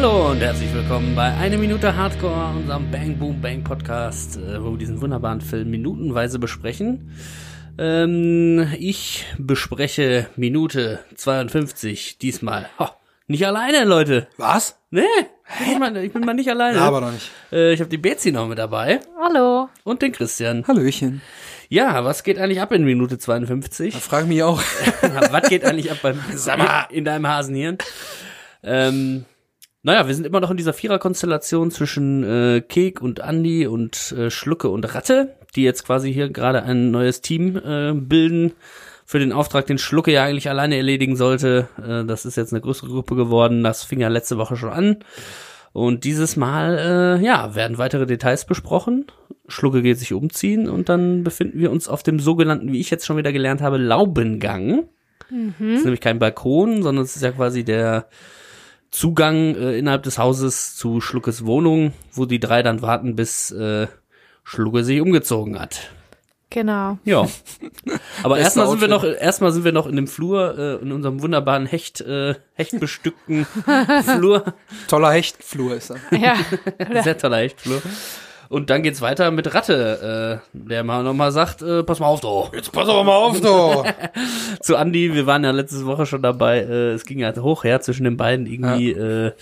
Hallo und herzlich willkommen bei Eine Minute Hardcore, unserem Bang Boom Bang Podcast, äh, wo wir diesen wunderbaren Film minutenweise besprechen. Ähm, ich bespreche Minute 52 diesmal. Ho, nicht alleine, Leute. Was? Nee, ich bin mal, ich bin mal nicht alleine. Aber noch nicht. Äh, ich habe die Betsy noch mit dabei Hallo. und den Christian. Hallöchen. Ja, was geht eigentlich ab in Minute 52? Da frage ich mich auch. was geht eigentlich ab beim mal. in deinem Hasenhirn? Ähm, naja, wir sind immer noch in dieser Viererkonstellation zwischen äh, Kek und Andi und äh, Schlucke und Ratte, die jetzt quasi hier gerade ein neues Team äh, bilden für den Auftrag, den Schlucke ja eigentlich alleine erledigen sollte. Äh, das ist jetzt eine größere Gruppe geworden. Das fing ja letzte Woche schon an. Und dieses Mal, äh, ja, werden weitere Details besprochen. Schlucke geht sich umziehen und dann befinden wir uns auf dem sogenannten, wie ich jetzt schon wieder gelernt habe, Laubengang. Das ist nämlich kein Balkon, sondern es ist ja quasi der Zugang äh, innerhalb des Hauses zu Schluckes Wohnung, wo die drei dann warten, bis äh, Schlucke sich umgezogen hat. Genau. Ja. Aber erstmal sind wir noch, erstmal sind wir noch in dem Flur, äh, in unserem wunderbaren Hecht, äh, hechtbestückten Flur. Toller Hechtflur ist er. Ja. Sehr toller Hechtflur. Und dann geht's weiter mit Ratte, äh, der mal nochmal sagt, äh, pass mal auf, du. Jetzt pass aber mal auf, du. Zu Andi, wir waren ja letzte Woche schon dabei, äh, es ging ja hoch her zwischen den beiden irgendwie, ja, äh,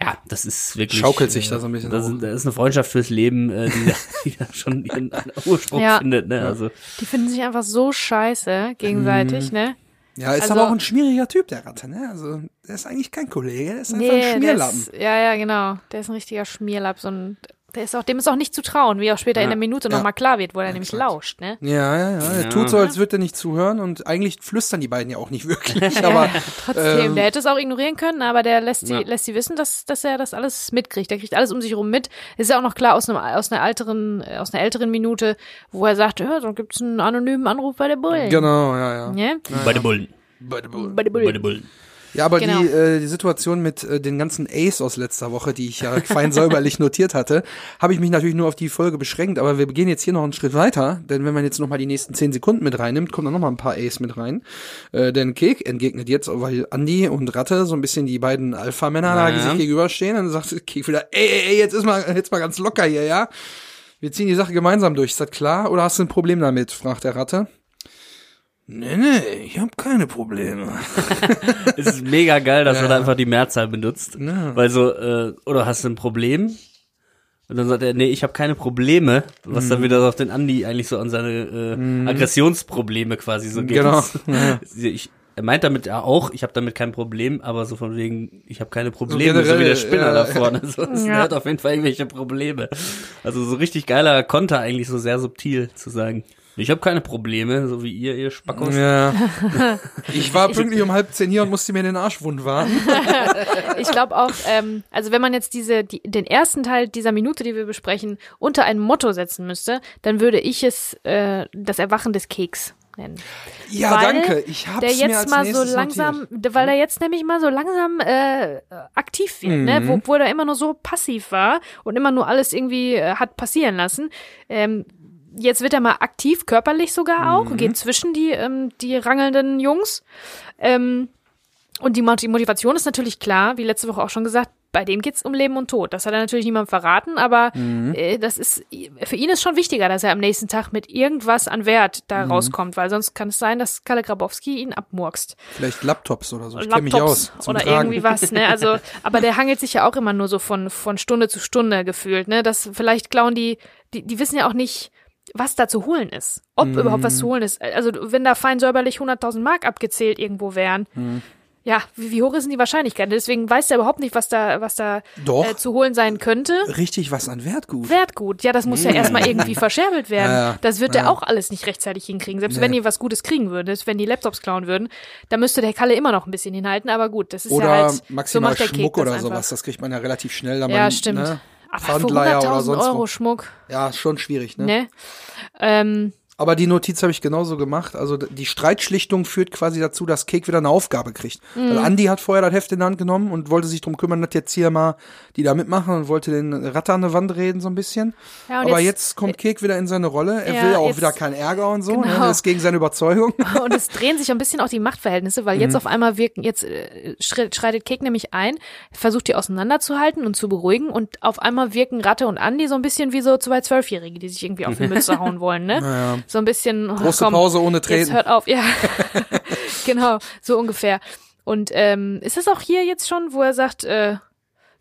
ja das ist wirklich. Schaukelt sich äh, da so ein bisschen Das das ist eine Freundschaft fürs Leben, äh, die, da, die da schon ihren Ursprung Ja. findet, ne? Also, Die finden sich einfach so scheiße gegenseitig, ne? Ja, ist Also- aber auch ein schmieriger Typ, der Ratte, ne? Also, der ist eigentlich kein Kollege, der ist einfach ein der Schmierlappen. ist, ja, ja, genau. Der ist ein richtiger Schmierlapp. So ein, der ist auch, dem ist auch nicht zu trauen, wie auch später in der Minute Ja. nochmal klar wird, wo er nämlich Exakt. lauscht, ne? Ja, ja, ja. Er Ja. tut so, als würde er nicht zuhören und eigentlich flüstern die beiden ja auch nicht wirklich. Aber Trotzdem, ähm, der hätte es auch ignorieren können, aber der lässt sie, Ja. lässt sie wissen, dass, dass er das alles mitkriegt. Der kriegt alles um sich rum mit. Ist ja auch noch klar aus, einem, aus einer älteren, äh, aus einer älteren Minute, wo er sagt, ja, so gibt's einen anonymen Anruf bei der Bullen. genau, ja, ja. Bei den Bullen. Bei der Bull. Bei der Bullen. Bei den Bullen. Ja, aber Genau. die, äh, die Situation mit äh, den ganzen Ace aus letzter Woche, die ich ja fein säuberlich notiert hatte, habe ich mich natürlich nur auf die Folge beschränkt, aber wir gehen jetzt hier noch einen Schritt weiter, denn wenn man jetzt nochmal die nächsten zehn Sekunden mit reinnimmt, kommen dann nochmal ein paar Ace mit rein. Äh, denn Kek entgegnet jetzt, weil Andy und Ratte so ein bisschen die beiden Alpha-Männer da Ja. sich gegenüberstehen, dann sagt Kek wieder, ey, ey, ey, jetzt ist mal, jetzt mal ganz locker hier, ja? Wir ziehen die Sache gemeinsam durch, ist das klar? Oder hast du ein Problem damit? fragt der Ratte. Nee, nee, ich habe keine Probleme. Es ist mega geil, dass er da einfach die Mehrzahl benutzt. Ja. Weil so, äh, oder hast du ein Problem? Und dann sagt er, nee, ich habe keine Probleme, was Mhm. dann wieder so auf den Andi eigentlich so an seine äh, Aggressionsprobleme quasi so geht. Genau. Das- Ich, er meint damit ja auch, ich habe damit kein Problem, aber so von wegen, ich habe keine Probleme, so, generell, wie der Spinner ja, da vorne. So, es Ja. hat auf jeden Fall irgendwelche Probleme. Also so richtig geiler Konter eigentlich, so sehr subtil zu sagen. Ich habe keine Probleme, so wie ihr, ihr Spackos. Ja. Ich war pünktlich um halb zehn hier und musste mir den Arsch wund warten. Ich glaube auch, ähm, also wenn man jetzt diese, die, den ersten Teil dieser Minute, die wir besprechen, unter ein Motto setzen müsste, dann würde ich es äh, das Erwachen des Keks nennen. Ja, Weil danke. Ich hab's der mir jetzt als mal so langsam, notiert. weil er jetzt nämlich mal so langsam äh, aktiv wird, ne? Mhm. Wo, wo er immer nur so passiv war und immer nur alles irgendwie äh, hat passieren lassen. Ähm, jetzt wird er mal aktiv, körperlich sogar auch, Mhm. geht zwischen die, ähm, die rangelnden Jungs. Ähm, und die Mot- die Motivation ist natürlich klar, wie letzte Woche auch schon gesagt, bei dem geht's um Leben und Tod. Das hat er natürlich niemandem verraten, aber Mhm. äh, das ist für ihn ist schon wichtiger, dass er am nächsten Tag mit irgendwas an Wert da Mhm. rauskommt, weil sonst kann es sein, dass Kalle Grabowski ihn abmurkst. Vielleicht Laptops oder so. Ich kenne mich aus. Oder Tragen. irgendwie was, ne? Also, aber der hangelt sich ja auch immer nur so von, von Stunde zu Stunde gefühlt, ne? Das vielleicht klauen die, die, die wissen ja auch nicht, was da zu holen ist. Ob Mhm. überhaupt was zu holen ist. Also, wenn da fein säuberlich 100.000 Mark abgezählt irgendwo wären, Mhm. ja, wie, wie hoch ist denn die Wahrscheinlichkeit? Deswegen weiß er überhaupt nicht, was da, was da äh, zu holen sein könnte. Richtig was an Wertgut. Wertgut, ja, das muss ja erstmal irgendwie verscherbelt werden. Ja. Das wird Ja. er auch alles nicht rechtzeitig hinkriegen. Selbst Nee. wenn die was Gutes kriegen würden, selbst wenn die Laptops klauen würden, da müsste der Kalle immer noch ein bisschen hinhalten. Aber gut, das ist Oder ja halt, so maximal macht der Schmuck Kek das oder sowas. Das kriegt man ja relativ schnell. Da Ja, man, stimmt. Ne? Pfandleiher oder 100.000 sonst Euro wo. Schmuck, Ja, schon schwierig, ne? ne? Ähm, Aber die Notiz habe ich genauso gemacht. Also die Streitschlichtung führt quasi dazu, dass Kek wieder eine Aufgabe kriegt. Weil Andi hat vorher das Heft in die Hand genommen und wollte sich drum kümmern, dass jetzt hier mal die da mitmachen und wollte den Ratter an der Wand reden so ein bisschen. Ja, Aber jetzt- jetzt, kommt Kek wieder in seine Rolle. Er Ja, will auch jetzt- wieder keinen Ärger und so. Genau. Ne? Das ist gegen seine Überzeugung. Und es drehen sich ein bisschen auch die Machtverhältnisse, weil Mhm. jetzt auf einmal wirken, jetzt äh, schre- schreitet Kek nämlich ein, versucht die auseinanderzuhalten und zu beruhigen und auf einmal wirken Ratte und Andi so ein bisschen wie so zwei Zwölfjährige, die sich irgendwie auf die Mütze hauen wollen, ne? Naja. So ein bisschen. oh, Große komm, Pause ohne Jetzt Treten. hört auf, ja. genau, so ungefähr. Und ähm, ist das auch hier jetzt schon, wo er sagt, äh,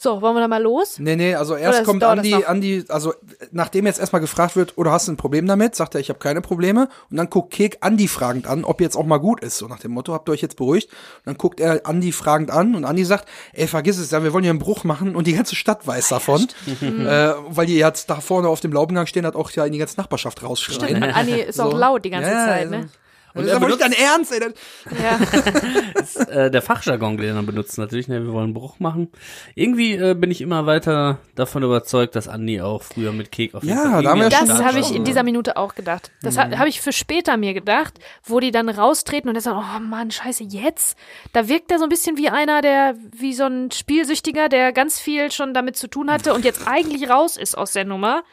so, wollen wir da mal los? Nee, nee, also erst kommt Andi? Andi, also nachdem jetzt erstmal gefragt wird, oder hast du ein Problem damit, sagt er, ich habe keine Probleme. Und dann guckt Kek Andi fragend an, ob jetzt auch mal gut ist. So nach dem Motto, habt ihr euch jetzt beruhigt? Und dann guckt er Andi fragend an und Andi sagt, ey, vergiss es, ja, wir wollen hier einen Bruch machen und die ganze Stadt weiß davon. äh, weil die jetzt da vorne auf dem Laubengang stehen, hat auch ja in die ganze Nachbarschaft rausschreien. Stimmt, und Andi ist auch So. laut die ganze Ja, Zeit, ne? Und er das ist aber nicht dein Ernst, ey. Das- Ja. äh, der Fachjargon, den er dann benutzt natürlich, ne, wir wollen einen Bruch machen. Irgendwie äh, bin ich immer weiter davon überzeugt, dass Andi auch früher mit Kek auf jeden Ja, Fall da haben wir Das habe ich in dieser Minute auch gedacht. Das Mhm. ha habe ich für später mir gedacht, wo die dann raustreten und er sagt, oh Mann, scheiße, jetzt? Da wirkt er so ein bisschen wie einer, der, wie so ein Spielsüchtiger, der ganz viel schon damit zu tun hatte und jetzt eigentlich raus ist aus der Nummer.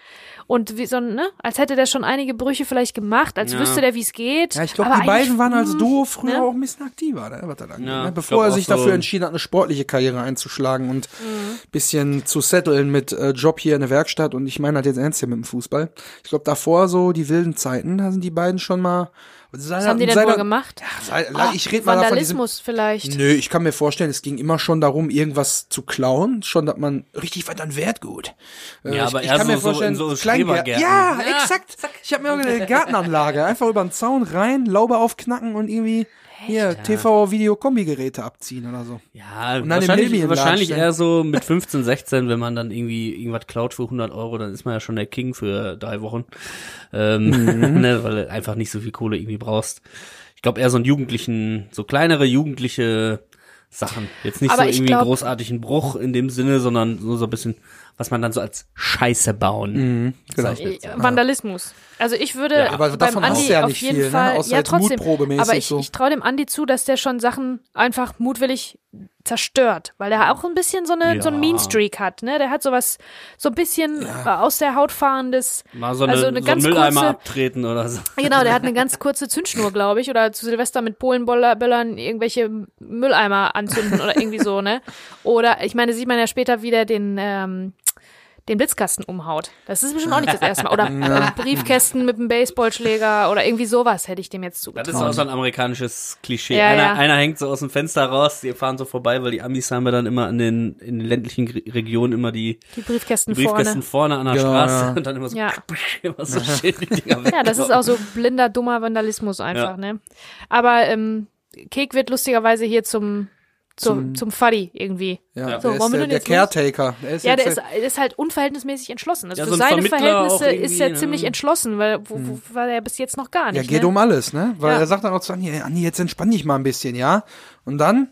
Und wie so ein, ne, als hätte der schon einige Brüche vielleicht gemacht, als Ja. wüsste der, wie es geht. Ja, ich glaube, die beiden waren als hm, Duo früher ne? auch ein bisschen aktiver, ne, was das angeht, Ja, ne? bevor er sich so- dafür entschieden hat, eine sportliche Karriere einzuschlagen und Mhm. bisschen zu setteln mit äh, Job hier in der Werkstatt und ich meine halt jetzt ernst hier mit dem Fußball. Ich glaube, davor so die wilden Zeiten, da sind die beiden schon mal. Was haben die denn wohl gemacht? Sei, Ah, ich rede mal davon, diesem, Vandalismus vielleicht. Nö, ich kann mir vorstellen, es ging immer schon darum, irgendwas zu klauen, schon, dass man richtig was an Wertgut. Äh, Ja, ich, aber ich eher kann mir so- so vorstellen, in so Schrebergärten. Ja, Ja, exakt. Ich habe mir eine Gartenanlage, einfach über den Zaun rein, Laube aufknacken und irgendwie hier TV-Video-Kombi-Geräte abziehen oder so. Ja, wahrscheinlich, wahrscheinlich eher so mit 15, 16, wenn man dann irgendwie irgendwas klaut für 100 Euro, dann ist man ja schon der King für drei Wochen, ähm, Mhm. ne, weil du einfach nicht so viel Kohle irgendwie brauchst. Ich glaube eher so einen Jugendlichen, so kleinere jugendliche Sachen. Jetzt nicht Aber so irgendwie glaub- großartigen Bruch in dem Sinne, sondern nur so ein bisschen, was man dann so als Scheiße bauen genau. bezeichnet. Äh, Vandalismus. Also ich würde Ja, aber beim davon Andi ja auf nicht jeden viel, ne? Fall, Außer ja trotzdem, mutprobemäßig aber ich, so. ich traue dem Andi zu, dass der schon Sachen einfach mutwillig zerstört, weil er auch ein bisschen so eine so ein Ja. Mean Streak hat, ne? Der hat sowas so ein bisschen äh, aus der Haut fahrendes. Mal so eine, Also eine so ganz einen Mülleimer kurze- abtreten oder so. Genau, der hat eine ganz kurze Zündschnur, glaube ich, oder zu Silvester mit Polenböllern irgendwelche Mülleimer anzünden oder irgendwie so, ne? Oder ich meine, sieht man ja später wieder den ähm, den Blitzkasten umhaut. Das ist bestimmt auch nicht das erste Mal. Oder äh, Briefkästen mit einem Baseballschläger oder irgendwie sowas hätte ich dem jetzt Das zugetraut. ist auch so ein amerikanisches Klischee. Ja, einer, ja. einer hängt so aus dem Fenster raus, die fahren so vorbei, weil die Amis haben ja dann immer in den, in den ländlichen Regionen immer die, Die Briefkästen, die Briefkästen vorne. vorne, an der Straße ja. und dann immer so, Ja. immer so schön die Dinger. Ja, das ist auch so blinder, dummer Vandalismus einfach, Ja. ne? Aber ähm, Kek wird lustigerweise hier zum zum, zum Fuddy irgendwie. Ja, So, der ist der, der? Caretaker. Der ist Ja, der ist, der ist halt unverhältnismäßig entschlossen. Also Ja, für so ein seine Vermittler Verhältnisse ist er irgendwie, ziemlich ne? entschlossen, weil wo, wo war er bis jetzt noch gar Ja, nicht. geht ne? um alles, ne? Weil Ja. er sagt dann auch zu Andi, Andi, jetzt entspann dich mal ein bisschen, ja? Und dann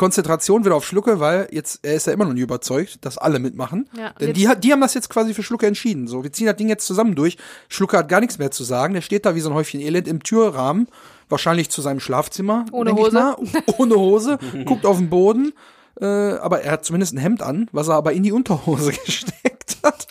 Konzentration wieder auf Schlucke, weil jetzt, er ist ja immer noch nicht überzeugt, dass alle mitmachen. Ja, Denn die, die haben das jetzt quasi für Schlucke entschieden. So, wir ziehen das Ding jetzt zusammen durch. Schlucke hat gar nichts mehr zu sagen. Der steht da wie so ein Häufchen Elend im Türrahmen. Wahrscheinlich zu seinem Schlafzimmer. Ohne Hose. Ohne Hose. guckt auf den Boden. Äh, aber er hat zumindest ein Hemd an, was er aber in die Unterhose gesteckt hat.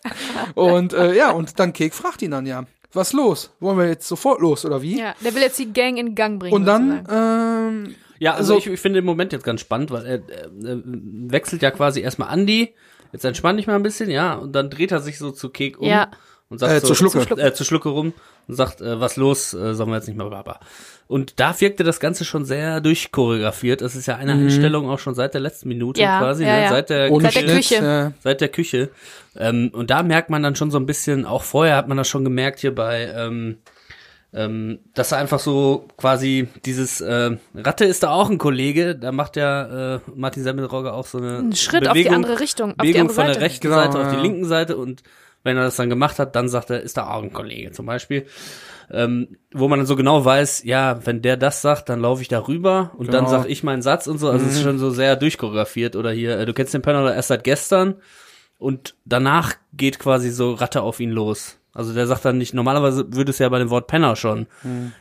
Und äh, ja, und dann Kek fragt ihn dann ja, was los? Wollen wir jetzt sofort los oder wie? Ja, der will jetzt die Gang in Gang bringen. Und dann, ähm, Ja, also, Also- ich, ich finde den Moment jetzt ganz spannend, weil er äh, äh, wechselt ja quasi erstmal Andi, jetzt entspann dich mal ein bisschen, ja, und dann dreht er sich so zu Kek um Ja. und sagt Äh, so, zu Schlucke. Zu Schlucke. Äh, zu Schlucke rum und sagt, äh, was los, äh, sollen wir jetzt nicht mehr baba. Und da wirkte das Ganze schon sehr durchchoreografiert. Das ist ja eine Einstellung auch schon seit der letzten Minute Ja, quasi, ja, ne? ja. seit der ohne Seit der Küche. Äh, seit der Küche. Ähm, und da merkt man dann schon so ein bisschen, auch vorher hat man das schon gemerkt hier bei, ähm, ähm, dass er einfach so quasi dieses äh, Ratte ist da auch ein Kollege, da macht ja äh, Martin Semmelrogge auch so eine Ein Schritt auf die Bewegung, andere Richtung, auf die Bewegung andere von der Seite. rechten Genau, Seite auf die ja. linken Seite und wenn er das dann gemacht hat, dann sagt er, ist da auch ein Kollege zum Beispiel. Ähm, wo man dann so genau weiß, ja, wenn der das sagt, dann laufe ich da rüber und dann Genau. sag ich meinen Satz und so. Also es Mhm. ist schon so sehr durchchoreografiert. Oder hier, äh, du kennst den Penner erst seit gestern und danach geht quasi so Ratte auf ihn los. Also der sagt dann nicht, normalerweise würde es ja bei dem Wort Penner schon.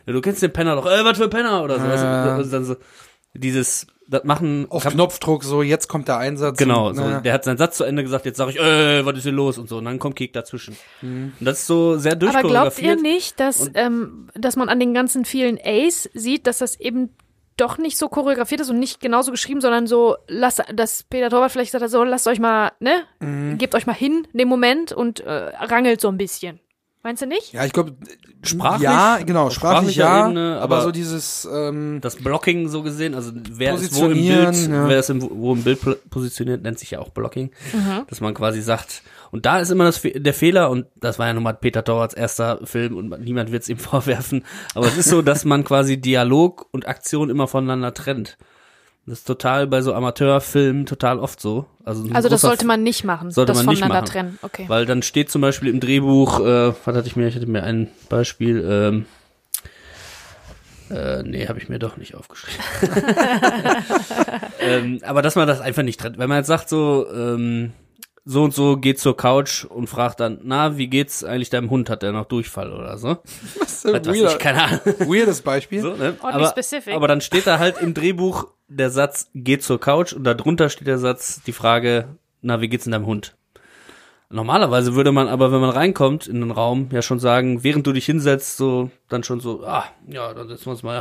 Ja, du kennst den Penner doch, ey, was für Penner oder so. Hm. Ja. Also, dann so dieses, das machen Auf Kap- Knopfdruck, so, jetzt kommt der Einsatz. Genau, Und, so, na, der hat seinen Satz zu Ende gesagt, jetzt sage ich, äh, was ist hier los und so. Und dann kommt Kek dazwischen. Und das ist so sehr Aber glaubt ihr durchchoreografiert. nicht, dass, ähm, dass man an den ganzen vielen A's sieht, dass das eben doch nicht so choreografiert ist und nicht genauso geschrieben, sondern so, lasst, dass Peter Torwart vielleicht sagt, so, lasst euch mal, ne, Mhm. gebt euch mal hin in dem Moment und äh, rangelt so ein bisschen. Meinst du nicht? Ja, ich glaube, Sprachlich? ja, genau, Auf sprachlich ja, Ebene, aber, aber- so dieses, ähm, das Blocking so gesehen, also wer ist wo im Bild, ja. wer ist im, wo im Bild positioniert, nennt sich ja auch Blocking, Mhm. dass man quasi sagt, und da ist immer das, der Fehler, und das war ja nun mal Peter Torwarts erster Film und niemand wird es ihm vorwerfen, aber es ist so, dass man quasi Dialog und Aktion immer voneinander trennt. Das ist total bei so Amateurfilmen total oft so. Also, Also das sollte man nicht machen, sollte das man nicht voneinander machen. trennen. Okay. Weil dann steht zum Beispiel im Drehbuch, äh, was hatte ich mir, ich hatte mir ein Beispiel, ähm, äh, nee, habe ich mir doch nicht aufgeschrieben. ähm, aber dass man das einfach nicht trennt. Wenn man jetzt sagt so, ähm, so und so geht zur Couch und fragt dann, na, wie geht's eigentlich deinem Hund? Hat der noch Durchfall oder so? was ist denn weiß ich, weird, keine Ahnung. weirdes Beispiel. So, ne? Aber, aber dann steht da halt im Drehbuch der Satz, geht zur Couch und darunter steht der Satz, die Frage, na, wie geht's in deinem Hund? Normalerweise würde man aber, wenn man reinkommt in den Raum, ja schon sagen, während du dich hinsetzt, so, dann schon so, ah, ja, dann setzen wir uns mal,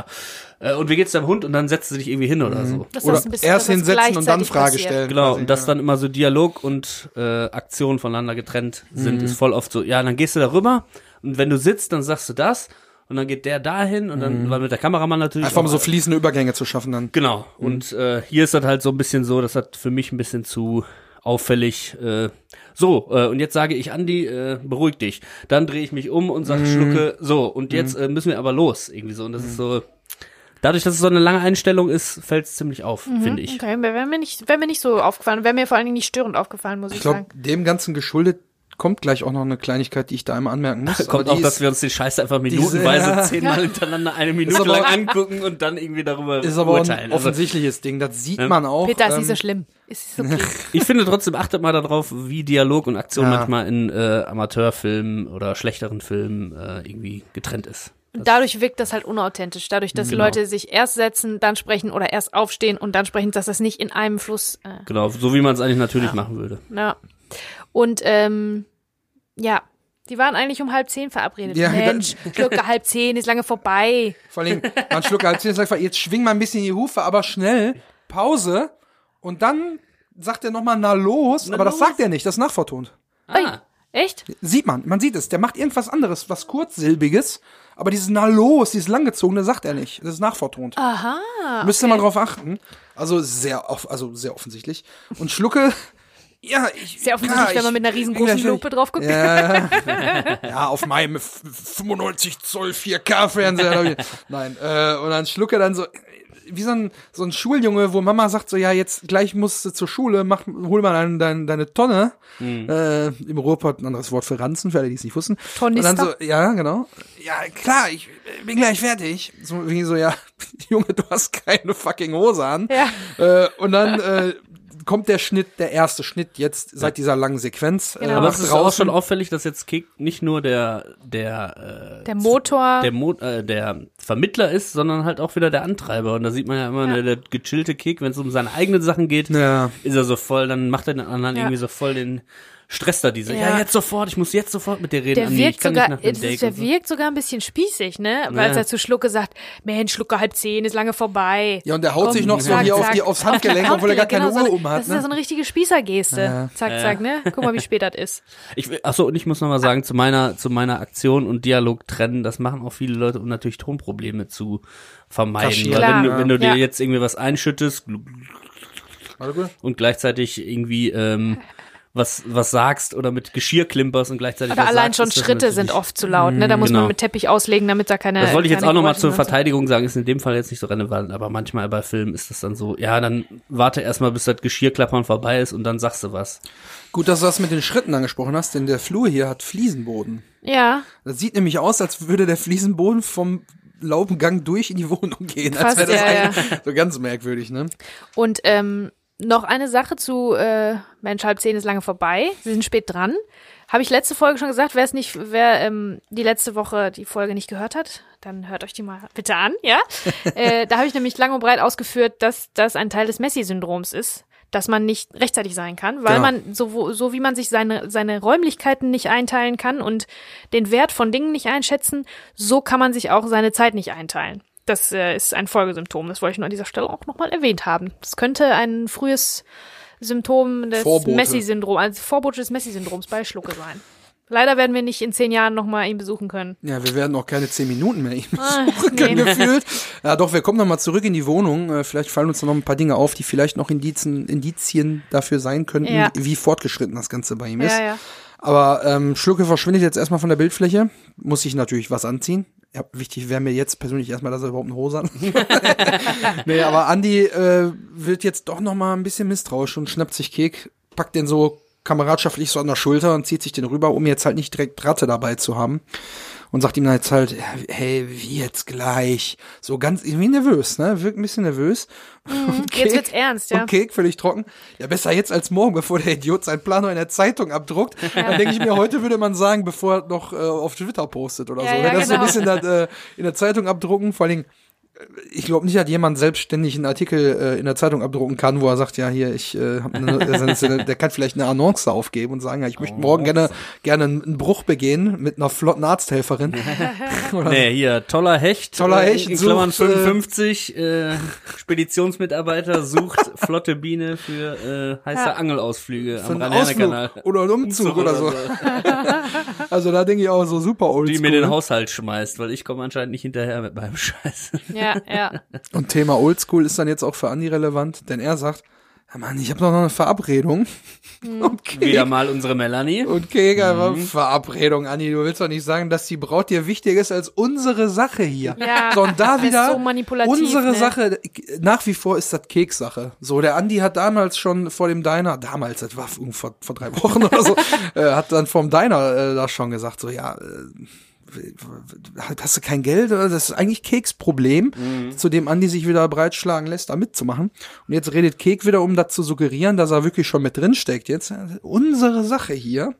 ja. Äh, und wie geht's deinem Hund? Und dann setzt du dich irgendwie hin oder so. Das Oder ist ein bisschen- erst hinsetzen und dann Frage passiert. stellen. Genau, quasi, und dass ja. dann immer so Dialog und äh, Aktion voneinander getrennt sind, ist voll oft so, ja, dann gehst du da rüber und wenn du sitzt, dann sagst du das und dann geht der dahin und dann, weil mit der Kameramann natürlich. Einfach um auch- so fließende Übergänge zu schaffen dann. Genau. Und äh, hier ist das halt so ein bisschen so, das hat für mich ein bisschen zu auffällig. Äh, so, äh, und jetzt sage ich, Andi, äh, beruhig dich. Dann drehe ich mich um und sage, schlucke, so, und jetzt äh, müssen wir aber los, irgendwie so. Und das ist so, dadurch, dass es so eine lange Einstellung ist, fällt es ziemlich auf, finde ich. Okay, wäre mir nicht, wäre mir nicht so aufgefallen, wäre mir vor allen Dingen nicht störend aufgefallen, muss ich, Ich glaube, sagen. dem Ganzen geschuldet kommt gleich auch noch eine Kleinigkeit, die ich da einmal anmerken muss. Kommt aber auch, die dass ist, wir uns den Scheiß einfach minutenweise ja. zehnmal hintereinander eine Minute aber lang angucken und dann irgendwie darüber ist aber ein urteilen. Also, offensichtliches Ding. Das sieht Ja. man auch. Peter ist ähm, nicht so schlimm. Ist ist okay. ich finde trotzdem, achtet mal darauf, wie Dialog und Aktion Ja. manchmal in äh, Amateurfilmen oder schlechteren Filmen äh, irgendwie getrennt ist. Und dadurch wirkt das halt unauthentisch. Dadurch, dass Genau. Leute sich erst setzen, dann sprechen oder erst aufstehen und dann sprechen, dass das nicht in einem Fluss. Äh, Genau, so wie man es eigentlich natürlich machen würde. ja. Und ähm, ja, die waren eigentlich um halb zehn verabredet. Ja, Mensch, Schlucke halb zehn ist lange vorbei. Vor allem, man schluckt halt zehn sagt, jetzt schwing mal ein bisschen die Hufe, aber schnell, Pause und dann sagt er nochmal, na los, aber das los. sagt er nicht, das ist nachvertont. Ah, Echt? Sieht man, man sieht es, der macht irgendwas anderes, was kurzsilbiges, aber dieses na los, dieses langgezogene sagt er nicht, das ist nachvertont. Aha. Müsst ihr mal drauf achten. Also sehr, off also sehr offensichtlich. Und Schlucke, ja, ich. Sehr offensichtlich, ja, wenn man ich- mit einer riesengroßen ich- Lupe drauf guckt. Ja, ja, auf meinem f- 95 Zoll 4K-Fernseher. Nein, äh, und dann Schlucke dann so, wie so ein, so ein Schuljunge, wo Mama sagt so, ja, jetzt gleich musst du zur Schule, mach, hol mal dein, dein, deine Tonne. Äh, Im Ruhrpott ein anderes Wort für Ranzen, für alle, die es nicht wussten. Tornister? Und dann so, ja, genau. Ja, klar, ich bin gleich fertig. So, wie so, ja, Junge, du hast keine fucking Hose an. Ja. Äh, und dann äh, kommt der Schnitt, der erste Schnitt jetzt seit dieser langen Sequenz. Genau. Äh, aber nach es ist auch schon auffällig, dass jetzt Kick nicht nur der der äh, Der Motor. der, Mo äh, der Vermittler ist, sondern halt auch wieder der Antreiber. Und da sieht man ja immer, Ja. ne, der gechillte Kick, wenn es um seine eigenen Sachen geht, Ja. ist er so voll, dann macht er den anderen Ja. irgendwie so voll den Stress da diese. Ja. Ja. jetzt sofort, ich muss jetzt sofort mit dir reden. Der Andi, ich wirkt kann sogar, nicht nach dem das der so. wirkt sogar ein bisschen spießig, ne? Weil Ja. er zu Schlucke sagt, Mensch, Schlucke halb zehn ist lange vorbei. Ja, und der haut Komm, sich noch so zack, hier auf zack. die, aufs Handgelenk, obwohl er gar keine Genau, so Uhr eine- um hat. Das ist ja so Ne? eine richtige Spießergeste. Ja. Zack, Ja. zack, ne? Guck mal, wie spät das ist. Ich will, achso, und ich muss nochmal sagen, zu meiner, zu meiner Aktion und Dialog trennen, das machen auch viele Leute, um natürlich Tonprobleme zu vermeiden. Weil wenn du, wenn du dir Ja. jetzt irgendwie was einschüttest und gleichzeitig irgendwie ähm, was, was sagst oder mit Geschirr klimperst und gleichzeitig Oder was allein sagst, schon Schritte sind oft zu laut, ne? Da muss Genau. man mit Teppich auslegen, damit da keine. Das wollte ich jetzt auch nochmal zur. Verteidigung sagen, ist in dem Fall jetzt nicht so relevant, aber manchmal bei Filmen ist das dann so, ja, dann warte erstmal, bis das Geschirrklappern vorbei ist und dann sagst du was. Gut, dass du das mit den Schritten angesprochen hast, denn der Flur hier hat Fliesenboden. Ja, Das sieht nämlich aus, als würde der Fliesenboden vom Laubengang durch in die Wohnung gehen. Krass, als wäre das ja, ein, so ganz merkwürdig, ne? und ähm, noch eine Sache zu äh, Mensch, halb zehn ist lange vorbei. Sie sind spät dran. Habe ich letzte Folge schon gesagt, wer es nicht, wer ähm, die letzte Woche die Folge nicht gehört hat, dann hört euch die mal bitte an, ja. äh, da habe ich nämlich lang und breit ausgeführt, dass das ein Teil des Messi-Syndroms ist, dass man nicht rechtzeitig sein kann, weil Genau. man so, so wie man sich seine seine Räumlichkeiten nicht einteilen kann und den Wert von Dingen nicht einschätzen, so kann man sich auch seine Zeit nicht einteilen. Das äh, ist ein Folgesymptom. Das wollte ich nur an dieser Stelle auch nochmal erwähnt haben. Das könnte ein frühes Symptom des. Messi-Syndroms, also Vorbote des Messi-Syndroms bei Schlucke sein. Leider werden wir nicht in zehn Jahren nochmal ihn besuchen können. Ja, wir werden auch keine zehn Minuten mehr ihm Ah, suchen können, nee. gefühlt. Ja, doch, wir kommen nochmal zurück in die Wohnung. Äh, Vielleicht fallen uns noch ein paar Dinge auf, die vielleicht noch Indizien, Indizien dafür sein könnten, Ja. wie fortgeschritten das Ganze bei ihm ist. Ja, ja. Aber ähm, Schlucke verschwindet jetzt erstmal von der Bildfläche. Muss ich natürlich was anziehen. Ja, wichtig wäre mir jetzt persönlich erstmal, dass er überhaupt eine Hose hat. nee, aber Andi äh, wird jetzt doch noch mal ein bisschen misstrauisch und schnappt sich Kek, packt den so kameradschaftlich so an der Schulter und zieht sich den rüber, um jetzt halt nicht direkt Ratte dabei zu haben. Und sagt ihm dann jetzt halt, hey, wie jetzt gleich? So ganz, irgendwie nervös, ne? Wirkt ein bisschen nervös. Jetzt Kek- wird's ernst, ja. Und Kek völlig trocken. Ja, besser jetzt als morgen, bevor der Idiot seinen Plan noch in der Zeitung abdruckt. Dann denke ich mir, heute würde man sagen, bevor er noch äh, auf Twitter postet oder Ja, so. ja, Wenn das so ein genau. bisschen das, äh, in der Zeitung abdrucken, vor allen Dingen, ich glaube nicht, dass jemand selbstständig einen Artikel äh, in der Zeitung abdrucken kann, wo er sagt, ja, hier, ich äh, hab eine, der kann vielleicht eine Annonce aufgeben und sagen, ja, ich möchte morgen gerne gerne einen Bruch begehen mit einer flotten Arzthelferin. Oder Nee, hier, toller Hecht. Toller äh, Hecht In Klammern sucht, äh, 55, äh, Speditionsmitarbeiter sucht flotte Biene für äh, heiße Ja. Angelausflüge für am Rhein-Kanal. Oder einen Umzug oder so. Also da denke ich auch so super oldschool. Die mir den? Haushalt schmeißt, weil ich komme anscheinend nicht hinterher mit meinem Scheiß. Ja, ja. Und Thema Oldschool ist dann jetzt auch für Andi relevant, denn er sagt, ja Mann, ich habe doch noch eine Verabredung. Okay. Wieder mal unsere Melanie. Und Keger, Verabredung, Andi, du willst doch nicht sagen, dass die Braut dir wichtiger ist als unsere Sache hier. Ja, So, und da das ist wieder so unsere ne? Sache, nach wie vor ist das Kekssache. So, der Andi hat damals schon vor dem Diner, damals, das war vor, vor drei Wochen oder so, äh, hat dann vom Diner äh, da schon gesagt, so, ja, äh, hast du kein Geld? Das ist eigentlich Keks Problem, zu dem Andi sich wieder breitschlagen lässt, da mitzumachen. Und jetzt redet Kek wieder, um das zu suggerieren, dass er wirklich schon mit drin steckt. Jetzt äh, unsere Sache hier.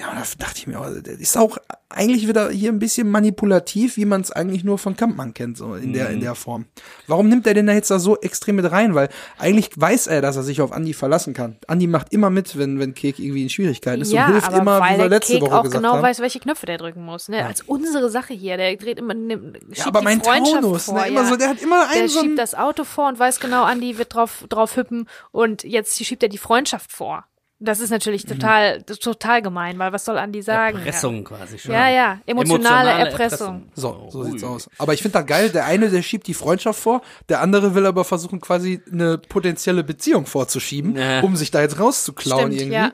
Ja, und da dachte ich mir, aber das ist auch eigentlich wieder hier ein bisschen manipulativ, wie man es eigentlich nur von Kampmann kennt, so in der, in der Form. Warum nimmt er denn da jetzt da so extrem mit rein? Weil eigentlich weiß er, dass er sich auf Andi verlassen kann. Andi macht immer mit, wenn, wenn Kek irgendwie in Schwierigkeiten ist ja, und hilft aber immer, weil wie wir der letzte Kek Woche auch gesagt genau haben. weiß, welche Knöpfe der drücken muss. Ne? Als unsere Sache hier, der dreht immer, ne, schiebt ja, aber die mein Freundschaft Taunus, vor, ne, immer ja. so, der hat immer der einen so einen, schiebt das Auto vor und weiß genau, Andi wird drauf, drauf hüppen und jetzt schiebt er die Freundschaft vor. Das ist natürlich Mhm. total, ist total gemein, weil was soll Andi sagen? Erpressung quasi schon. Ja, ja, emotionale, Erpressung. So, so Ui. sieht's aus. Aber ich finde das geil, der eine, der schiebt die Freundschaft vor, der andere will aber versuchen, quasi eine potenzielle Beziehung vorzuschieben, Ja. um sich da jetzt rauszuklauen Stimmt, irgendwie. ja.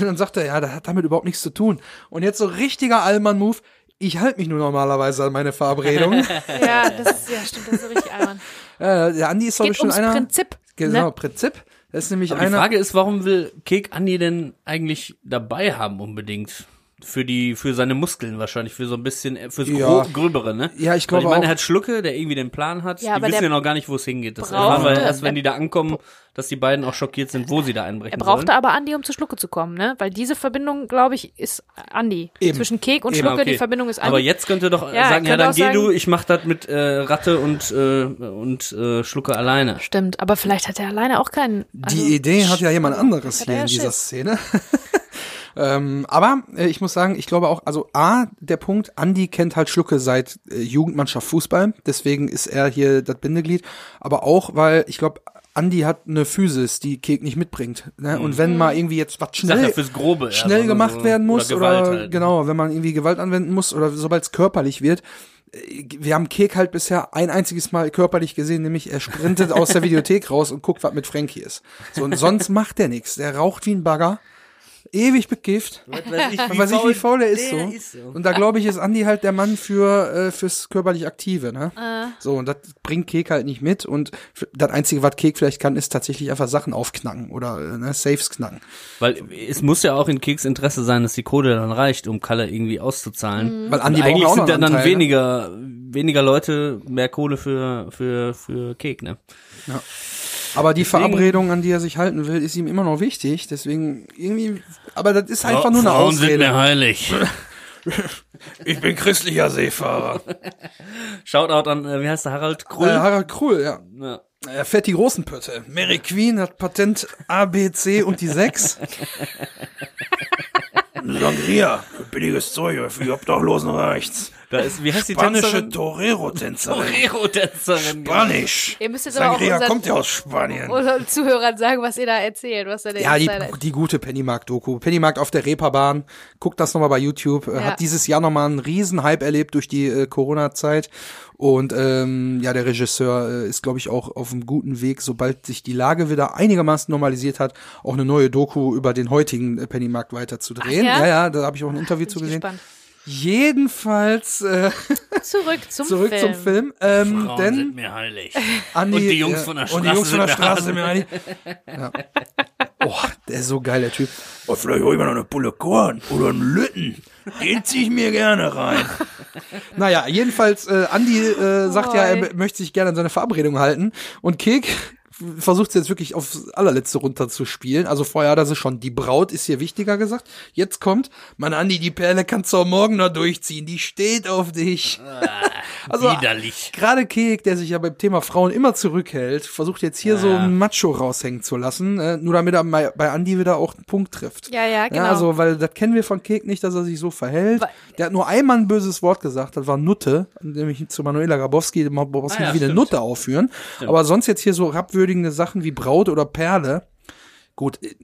Dann sagt er, ja, das hat damit überhaupt nichts zu tun. Und jetzt so richtiger Allmann-Move, ich halte mich nur normalerweise an meine Verabredung. Ja, das ist, ja, stimmt, das ist so richtig albern. äh, der Andi ist, glaube ich, Geht schon ums einer. Prinzip. Genau, Ne? Prinzip. Das ist nämlich Aber die einer. Frage ist, warum will Kek Andi denn eigentlich dabei haben unbedingt? Für die, für seine Muskeln wahrscheinlich, für so ein bisschen, äh, fürs Ja. Gröbere, ne? Ja, ich Weil glaube ich meine, er hat Schlucke, der irgendwie den Plan hat. Ja, die aber wissen ja noch gar nicht, wo es hingeht. Das erfahren wir erst, wenn die da ankommen, dass die beiden auch schockiert sind, wo sie da einbrechen Er brauchte sollen. aber Andi, um zu Schlucke zu kommen, ne? Weil diese Verbindung, glaube ich, ist Andi. Eben. Zwischen Kek und Eben, Schlucke, Okay. die Verbindung ist Andi. Aber jetzt könnte doch äh, Ja, sagen, ja, dann geh du, sagen- ich mach das mit äh, Ratte und äh, und äh, Schlucke alleine. Stimmt, aber vielleicht hat er alleine auch keinen. also- Die Idee hat ja jemand anderes hier er in dieser Schiss. Szene. ähm, aber äh, ich muss sagen, ich glaube auch, also A, der Punkt, Andi kennt halt Schlucke seit äh, Jugendmannschaft Fußball, deswegen ist er hier das Bindeglied, aber auch, weil ich glaube, Andi hat eine Physis, die Kek nicht mitbringt. Ne? Und wenn mal irgendwie jetzt was ja schnell, fürs Grobe. ja, schnell so- gemacht so- werden muss oder, Gewalt halt. genau, wenn man irgendwie Gewalt anwenden muss oder sobald es körperlich wird. Äh, Wir haben Kek halt bisher ein einziges Mal körperlich gesehen, nämlich er sprintet aus der Videothek raus und guckt, was mit Frankie ist. So, und sonst macht er nichts. Der raucht wie ein Bagger, ewig bekifft. Was weiß ich, nicht, wie faul er ist so. ist so. Und da glaube ich, ist Andi halt der Mann für äh, fürs körperlich Aktive, ne? Äh. So, und das bringt Kek halt nicht mit. Und das Einzige, was Kek vielleicht kann, ist tatsächlich einfach Sachen aufknacken oder äh, ne, Saves knacken. Weil es muss ja auch in Keks Interesse sein, dass die Kohle dann reicht, um Kalle irgendwie auszuzahlen. Weil Andi Und eigentlich sind ja dann Anteil, ne? weniger, weniger Leute mehr Kohle für, für, für Kek, ne? Aber die Deswegen- Verabredung, an die er sich halten will, ist ihm immer noch wichtig. Deswegen irgendwie, aber das ist einfach nur eine Frauen sind mir Ausrede. heilig. Ich bin christlicher Seefahrer. Shoutout an, äh, wie heißt der, Harald Krull? Äh, Harald Krull, ja. ja. Er fährt die großen Pötte. Mary Queen hat Patent A, B, C und die 6. Sangria, billiges Zeug für die Obdachlosen reicht's. Da ist, wie heißt die Spanische Tänzerin? Torero-Tänzerin. Torero-Tänzerin. Spanisch. Ihr müsst jetzt aber auch Sangria unseren, kommt ja aus Spanien. unseren Zuhörern sagen, was ihr da erzählt, was da der Ja, die, die gute Pennymarkt-Doku. Pennymarkt auf der Reeperbahn. Guckt das nochmal bei YouTube. Äh, Ja. Hat dieses Jahr nochmal einen riesen Hype erlebt durch die äh, Corona-Zeit. Und ähm, ja, der Regisseur äh, ist, glaube ich, auch auf einem guten Weg, sobald sich die Lage wieder einigermaßen normalisiert hat, auch eine neue Doku über den heutigen äh, Pennymarkt weiterzudrehen. Ach ja? ja, ja, da habe ich auch ein Interview zu ich gesehen. gespannt. Jedenfalls äh, Zurück zum zurück Film. zum Film. Ähm, Frauen denn sind mir heilig. Andi, Und die Jungs ja, von der Und die Jungs Straße von der Straße sind mir einig. Ja. Oh, der ist so geil, der Typ. Oh, vielleicht hol ich mir noch eine Pulle Korn oder einen Lütten. Den zieh ich mir gerne rein. naja, jedenfalls, äh, Andi äh, sagt ja, er möchte sich gerne an seine Verabredung halten. Und Kek versucht es jetzt wirklich aufs allerletzte runterzuspielen. Also vorher hat er sie schon, die Braut ist hier wichtiger gesagt. Jetzt kommt, Mann, Andi, die Perle kannst du auch morgen noch durchziehen. Die steht auf dich. Also, Widerlich. Gerade Kek, der sich ja beim Thema Frauen immer zurückhält, versucht jetzt hier so einen Macho raushängen zu lassen, äh, nur damit er bei Andi wieder auch einen Punkt trifft. Ja, ja, genau. Ja, also, weil das kennen wir von Kek nicht, dass er sich so verhält. Weil- der hat nur einmal ein böses Wort gesagt, das war Nutte, nämlich zu Manuela Grabowski, Grabowski Ah ja, wie eine stimmt. Nutte aufführen. Aber sonst jetzt hier so herabwürdigende Sachen wie Braut oder Perle. Gut, äh,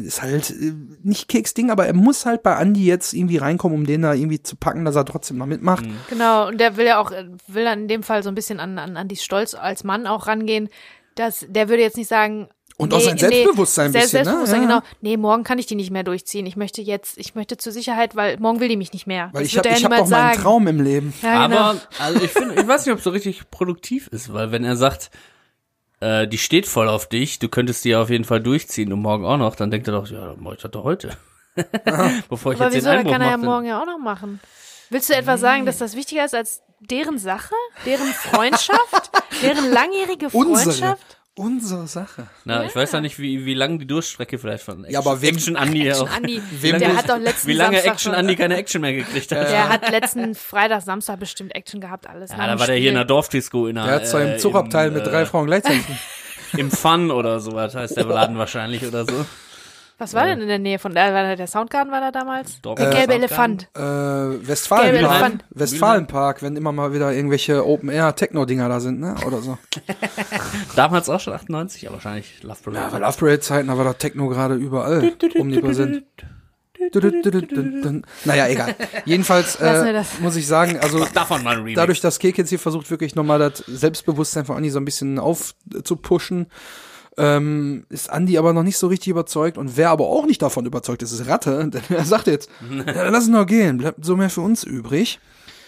ist halt äh, nicht Keks Ding, aber er muss halt bei Andi jetzt irgendwie reinkommen, um den da irgendwie zu packen, dass er trotzdem noch mitmacht. Genau, und der will ja auch, äh, will dann in dem Fall so ein bisschen an, an, an die Stolz als Mann auch rangehen. Dass, der würde jetzt nicht sagen. Und auch sein Selbstbewusstsein ein Selbst- bisschen, ne? Selbstbewusstsein, Ja. genau. Nee, morgen kann ich die nicht mehr durchziehen. Ich möchte jetzt, ich möchte zur Sicherheit, weil morgen will die mich nicht mehr. Weil das ich habe hab doch meinen. Traum im Leben. Ja, genau. Aber, also ich finde, ich weiß nicht, ob es so richtig produktiv ist, weil wenn er sagt, äh, die steht voll auf dich, du könntest die ja auf jeden Fall durchziehen und morgen auch noch, dann denkt er doch, ja, dann mach ich das doch heute. Bevor ich Aber jetzt wieso, den dann Einbruch kann er ja mache. morgen ja auch noch machen. Willst du etwa sagen, dass das wichtiger ist als deren Sache, deren Freundschaft, deren langjährige Freundschaft? unsere Sache. Na, ich weiß ja nicht, wie, wie lang die Durchstrecke vielleicht von Action, Ja, aber wem- Action Andi Action auch. Andi, Wem der hat doch letzten Wie lange Samstag Action schon, Andi keine Action mehr gekriegt hat. Der hat letzten Freitag, Samstag bestimmt Action gehabt, alles. Ja, da war der hier in der Dorfdisco in der, Der hat zwar äh, im Zugabteil mit drei äh, Frauen gleichzeitig. Im Fun oder sowas heißt der Laden wahrscheinlich oder so. Was war denn in der Nähe von? War da der Soundgarden war da damals? Dorf- Der äh, gelbe. Elefant. äh, Gelbe Westfalenpark. Elefant. Westfalenpark, wenn immer mal wieder irgendwelche Open-Air-Techno-Dinger da sind, ne? Oder so. Damals auch schon 98, aber wahrscheinlich Love Parade. Ja, bei Love Parade-Zeiten, da war da Techno gerade überall omnipräsent. Naja, egal. Jedenfalls äh, muss ich sagen, also dadurch, dass Kek jetzt hier versucht, wirklich nochmal das Selbstbewusstsein von Andi so ein bisschen aufzupushen, ähm, ist Andi aber noch nicht so richtig überzeugt. Und wer aber auch nicht davon überzeugt ist, ist Ratte. Denn er sagt jetzt, ja, lass es noch gehen, bleibt so mehr für uns übrig.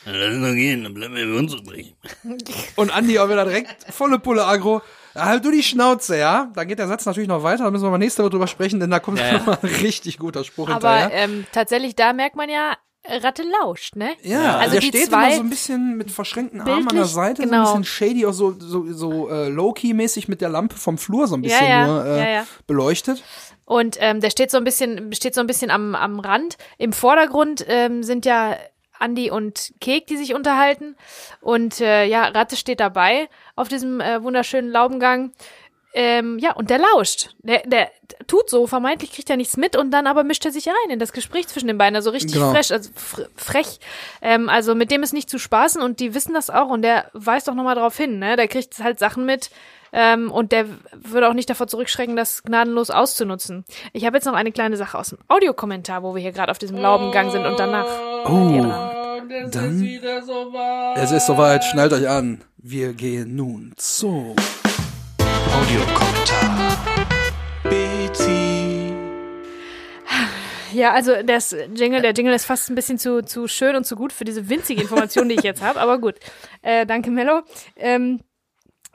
Lass uns noch gehen, dann bleiben wir bei uns übrig. Und Andi auch wieder direkt volle Pulle Agro. Ja, halt du die Schnauze, ja? Dann geht der Satz natürlich noch weiter, da müssen wir mal nächste Woche drüber sprechen, denn da kommt Ja, ja. nochmal ein richtig guter Spruch Aber hinterher. ähm, tatsächlich, da merkt man ja, Ratte lauscht, ne? Ja, also der die steht zwei immer so ein bisschen mit verschränkten Armen an der Seite, so genau. ein bisschen shady, auch so, so, so äh, low-key-mäßig mit der Lampe vom Flur so ein Ja, bisschen ja, nur äh, ja, ja. beleuchtet. Und ähm, der steht so ein bisschen, steht so ein bisschen am, am Rand. Im Vordergrund ähm, sind ja Andi und Kek, die sich unterhalten. Und äh, ja, Ratte steht dabei auf diesem äh, wunderschönen Laubengang. Ähm, ja, und der lauscht. Der, der tut so, vermeintlich kriegt er nichts mit und dann aber mischt er sich rein in das Gespräch zwischen den beiden. Also richtig Genau. frech, also fr frech. Ähm, also mit dem ist nicht zu spaßen und die wissen das auch und der weist auch nochmal drauf hin, ne? Der kriegt halt Sachen mit, ähm, und der würde auch nicht davor zurückschrecken, das gnadenlos auszunutzen. Ich habe jetzt noch eine kleine Sache aus dem Audiokommentar, wo wir hier gerade auf diesem Laubengang sind und danach. Oh, dann, Dann- so weit. es ist soweit, schnallt euch an. Wir gehen nun zu Audiokommentar. Bezi. Ja, also das Jingle, der Jingle ist fast ein bisschen zu, zu schön und zu gut für diese winzige Information, die ich jetzt habe, aber gut. Äh, danke, Mello. Ähm,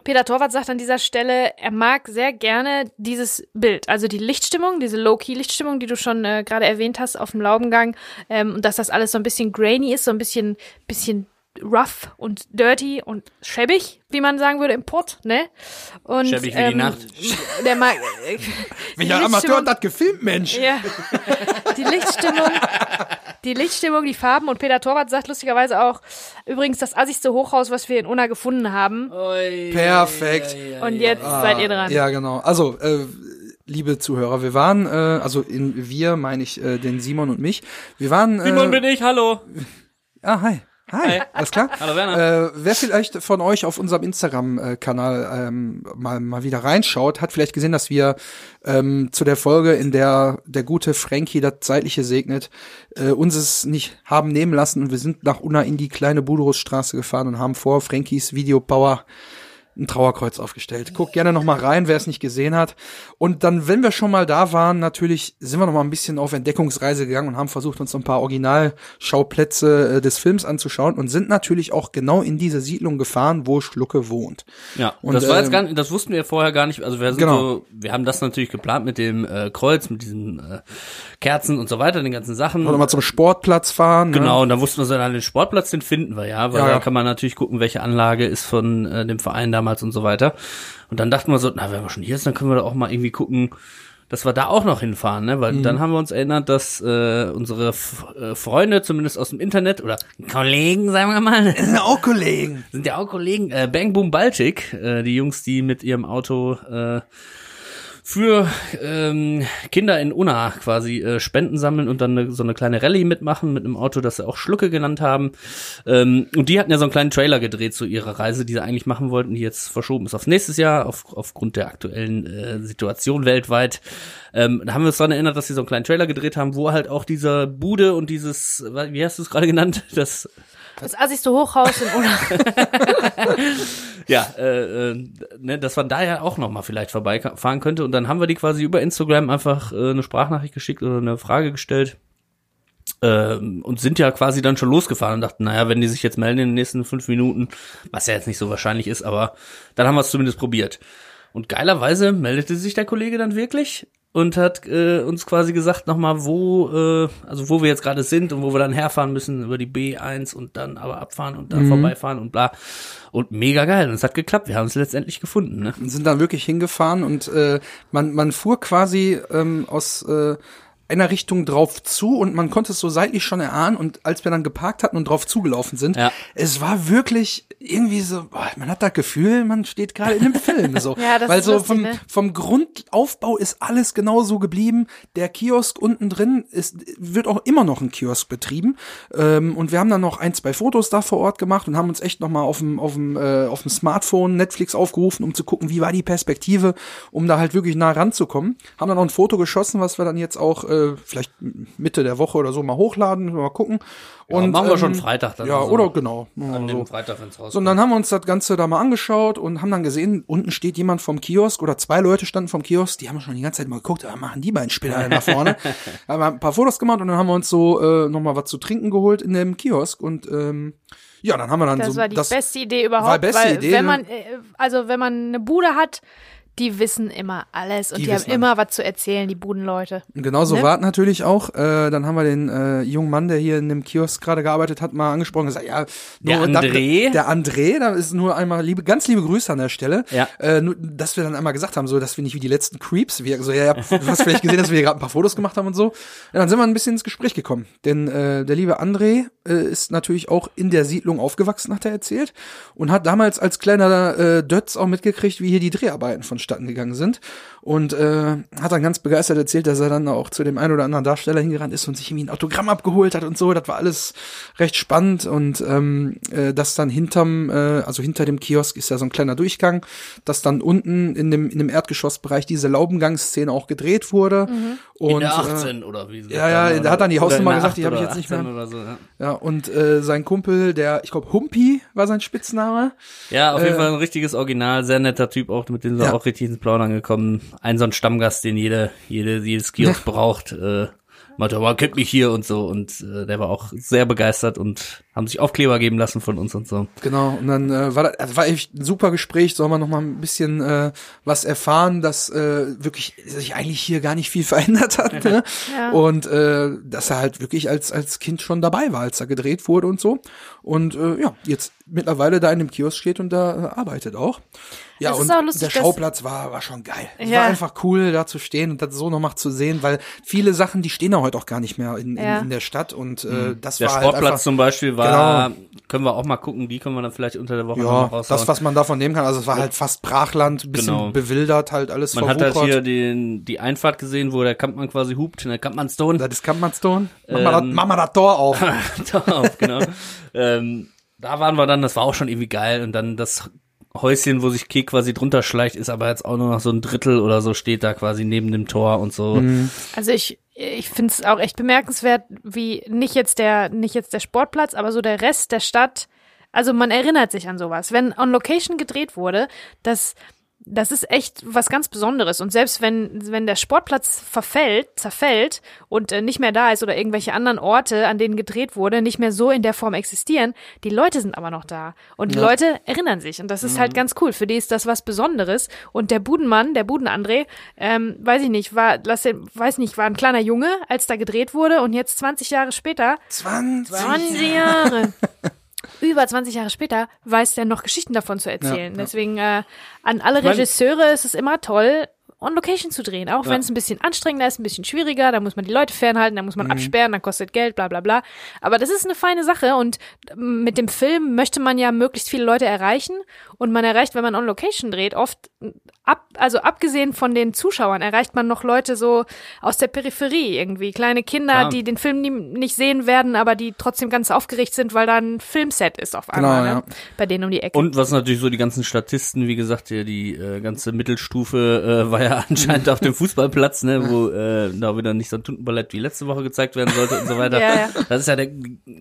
Peter Torwart sagt an dieser Stelle, er mag sehr gerne dieses Bild, also die Lichtstimmung, diese Low-Key-Lichtstimmung, die du schon äh, gerade erwähnt hast auf dem Laubengang, ähm, und dass das alles so ein bisschen grainy ist, so ein bisschen, bisschen rough und dirty und schäbig, wie man sagen würde im Pott, ne? Und, Schäbig wie die Nacht. Der mag, Welcher Amateur hat das gefilmt, Mensch? ja. Die Lichtstimmung, die Lichtstimmung, die Farben und Peter Torwart sagt lustigerweise auch, übrigens das assigste Hochhaus, was wir in Unna gefunden haben. Perfekt. Und jetzt seid ihr dran. Ja, genau. Also, äh, liebe Zuhörer, wir waren, äh, also in wir meine ich äh, den Simon und mich. Wir waren. Äh, Simon bin ich, hallo. Ah, hi. Hi, alles klar? Hallo, Werner. Äh, wer vielleicht von euch auf unserem Instagram-Kanal ähm, mal, mal wieder reinschaut, hat vielleicht gesehen, dass wir ähm, zu der Folge, in der der gute Frankie das Seitliche segnet, äh, uns es nicht haben nehmen lassen und wir sind nach Unna in die kleine Budurusstraße gefahren und haben vor Frankies Videopower ein Trauerkreuz aufgestellt. Guckt gerne noch mal rein, wer es nicht gesehen hat. Und dann, wenn wir schon mal da waren, natürlich sind wir noch mal ein bisschen auf Entdeckungsreise gegangen und haben versucht, uns so ein paar Originalschauplätze äh, des Films anzuschauen und sind natürlich auch genau in diese Siedlung gefahren, wo Schlucke wohnt. Ja, Und, das war jetzt ähm, gar nicht, das wussten wir vorher gar nicht. Also wir sind Genau. so, wir haben das natürlich geplant mit dem äh, Kreuz, mit diesen äh, Kerzen und so weiter, den ganzen Sachen. Wir mal zum Sportplatz fahren. Ne? Genau, und dann wussten wir so, dann den Sportplatz, den finden wir ja, weil Ja, da ja. kann man natürlich gucken, welche Anlage ist von äh, dem Verein damals und so weiter. Und dann dachten wir so, na, wenn wir schon hier sind, dann können wir doch auch mal irgendwie gucken, dass wir da auch noch hinfahren, ne? Mhm. Weil dann haben wir uns erinnert, dass äh, unsere F äh, Freunde, zumindest aus dem Internet, oder Kollegen, sagen wir mal, Auch Kollegen. sind ja auch Kollegen, äh, Bang Boom Baltic, äh, die Jungs, die mit ihrem Auto äh, für ähm, Kinder in Unna quasi äh, Spenden sammeln und dann eine, so eine kleine Rallye mitmachen mit einem Auto, das sie auch Schlucke genannt haben. Ähm, und die hatten ja so einen kleinen Trailer gedreht zu ihrer Reise, die sie eigentlich machen wollten, die jetzt verschoben ist auf nächstes Jahr, auf, aufgrund der aktuellen äh, Situation weltweit. Ähm, da haben wir uns daran erinnert, dass sie so einen kleinen Trailer gedreht haben, wo halt auch dieser Bude und dieses, wie hast du es gerade genannt? Das Das assigste Hochhaus in Unna. Ja, äh, äh, ne, dass man da ja auch noch mal vielleicht vorbeifahren könnte. Und dann haben wir die quasi über Instagram einfach äh, eine Sprachnachricht geschickt oder eine Frage gestellt. Ähm, und sind ja quasi dann schon losgefahren und dachten, naja, wenn die sich jetzt melden in den nächsten fünf Minuten, was ja jetzt nicht so wahrscheinlich ist, aber dann haben wir es zumindest probiert. Und geilerweise meldete sich der Kollege dann wirklich und hat äh, uns quasi gesagt nochmal, wo, äh, also wo wir jetzt gerade sind und wo wir dann herfahren müssen über die B1 und dann aber abfahren und dann vorbeifahren und bla. Und mega geil. Und es hat geklappt. Wir haben es letztendlich gefunden. Ne? Und sind dann wirklich hingefahren und äh, man, man fuhr quasi ähm, aus äh, einer Richtung drauf zu und man konnte es so seitlich schon erahnen und als wir dann geparkt hatten und drauf zugelaufen sind, Ja. es war wirklich irgendwie so, boah, man hat das Gefühl, man steht gerade in einem Film so, Ja, das weil ist so lustig, vom ne? vom Grundaufbau ist alles genau so geblieben. Der Kiosk unten drin ist wird auch immer noch ein Kiosk betrieben ähm, und wir haben dann noch ein zwei Fotos da vor Ort gemacht und haben uns echt noch mal auf dem auf dem äh, auf dem Smartphone Netflix aufgerufen, um zu gucken, wie war die Perspektive, um da halt wirklich nah ranzukommen. Haben dann noch ein Foto geschossen, was wir dann jetzt auch äh, vielleicht Mitte der Woche oder so mal hochladen, mal gucken. Und machen wir schon ähm, Freitag dann. Ja, also. oder genau. An so. dem Freitag, wenn's rauskommt. So, und dann haben wir uns das Ganze da mal angeschaut und haben dann gesehen, unten steht jemand vom Kiosk oder zwei Leute standen vom Kiosk, die haben schon die ganze Zeit mal geguckt, was machen die beiden Spinner da vorne? haben wir ein paar Fotos gemacht und dann haben wir uns so äh, nochmal was zu trinken geholt in dem Kiosk und ähm, ja, dann haben wir dann Das so war die das beste Idee überhaupt. war beste weil Idee, wenn ne? man, äh, also wenn man eine Bude hat, die wissen immer alles und Die die, haben immer was zu erzählen, die Budenleute. Genau so Ne? war es natürlich auch. Äh, dann haben wir den äh, jungen Mann, der hier in dem Kiosk gerade gearbeitet hat, mal angesprochen und gesagt, ja, Der da- André? der André, da ist nur einmal liebe, ganz liebe Grüße an der Stelle. Ja. Äh, nur, dass wir dann einmal gesagt haben, so, dass wir nicht wie die letzten Creeps wirken. So, ja, ja, du hast vielleicht gesehen, dass wir hier gerade ein paar Fotos gemacht haben und so. Ja, dann sind wir ein bisschen ins Gespräch gekommen. Denn äh, der liebe André äh, ist natürlich auch in der Siedlung aufgewachsen, hat er erzählt. Und hat damals als kleiner äh, Dötz auch mitgekriegt, wie hier die Dreharbeiten vonstatten gegangen sind. Und äh, hat dann ganz begeistert erzählt, dass er dann auch zu dem einen oder anderen Darsteller hingerannt ist und sich irgendwie ein Autogramm abgeholt hat und so. Das war alles recht spannend und ähm, äh, dass dann hinterm, äh, also hinter dem Kiosk ist ja so ein kleiner Durchgang, dass dann unten in dem in dem Erdgeschossbereich diese Laubengangsszene auch gedreht wurde. Und, in der äh, 18 oder wie ja, ja, da hat dann die Hausnummer gesagt, die 8 habe ich jetzt nicht 18 mehr. So, ja. ja, und äh, sein Kumpel, der, ich glaube, Humpi war sein Spitzname. Ja, auf jeden Äh, Fall ein richtiges Original, sehr netter Typ, auch mit dem sind Ja. auch richtig ins Plaudern gekommen. Ein so ein Stammgast, den jede, jede, jedes Kiosk braucht. Äh, meinte, man kennt mich hier und so und äh, der war auch sehr begeistert und haben sich Aufkleber geben lassen von uns und so. Genau, und dann äh, war das also war echt ein super Gespräch, soll man noch mal ein bisschen äh, was erfahren, dass äh, wirklich sich eigentlich hier gar nicht viel verändert hat. Ne? Ja. Und äh, dass er halt wirklich als, als Kind schon dabei war, als er gedreht wurde und so. Und äh, ja, jetzt mittlerweile da in dem Kiosk steht und da äh, arbeitet auch. Ja, Es ist und auch lustig, der Schauplatz war, war schon geil. Es Ja. war einfach cool, da zu stehen und das so noch mal zu sehen, weil viele Sachen, die stehen ja heute auch gar nicht mehr in, in, Ja. in der Stadt und äh, das Der war halt Sportplatz einfach, zum Beispiel war, Genau. können wir auch mal gucken, die können wir dann vielleicht unter der Woche noch Ja, mal raushauen. das, was man davon nehmen kann. Also es war halt fast Brachland, ein bisschen Genau. bewildert, halt alles Man hat halt verwuchert. hier den, die Einfahrt gesehen, wo der Kampmann quasi hupt, der Kampmannstone. Das ist Kampmannstone. Mach, mal das, Ähm, mach mal das Tor auf. Darauf, genau. ähm, da waren wir dann, das war auch schon irgendwie geil. Und dann das Häuschen, wo sich Kek quasi drunter schleicht, ist aber jetzt auch nur noch so ein Drittel oder so, steht da quasi neben dem Tor und so. Mhm. Also ich, ich finde es auch echt bemerkenswert, wie nicht jetzt der, nicht jetzt der Sportplatz, aber so der Rest der Stadt. Also man erinnert sich an sowas. Wenn on Location gedreht wurde, das, das ist echt was ganz Besonderes. Und selbst wenn, wenn der Sportplatz verfällt, zerfällt und äh, nicht mehr da ist oder irgendwelche anderen Orte, an denen gedreht wurde, nicht mehr so in der Form existieren, die Leute sind aber noch da. Und die Leute erinnern sich. Und das ist halt ganz cool. Für die ist das was Besonderes. Und der Budenmann, der Buden-André, ähm, weiß ich nicht, war, lass den, weiß nicht, war ein kleiner Junge, als da gedreht wurde und jetzt 20 Jahre später 20. 20 Jahre. Über 20 Jahre später weiß der noch Geschichten davon zu erzählen. Ja, ja. Deswegen äh, an alle Regisseure ist es immer toll, on Location zu drehen. Auch Ja. wenn es ein bisschen anstrengender ist, ein bisschen schwieriger, da muss man die Leute fernhalten, da muss man absperren, dann kostet Geld, bla bla bla. Aber das ist eine feine Sache und mit dem Film möchte man ja möglichst viele Leute erreichen und man erreicht, wenn man on Location dreht, oft ab, also abgesehen von den Zuschauern, erreicht man noch Leute so aus der Peripherie irgendwie. Kleine Kinder, Klar. die den Film nie, nicht sehen werden, aber die trotzdem ganz aufgeregt sind, weil da ein Filmset ist auf einmal, Genau, ne? Bei denen um die Ecke. Und was natürlich so die ganzen Statisten, wie gesagt, hier die äh, ganze Mittelstufe äh, war ja anscheinend auf dem Fußballplatz, ne, wo äh, da wieder nicht so ein Tuntenballett wie letzte Woche gezeigt werden sollte und so weiter. Ja, ja. Das ist ja der,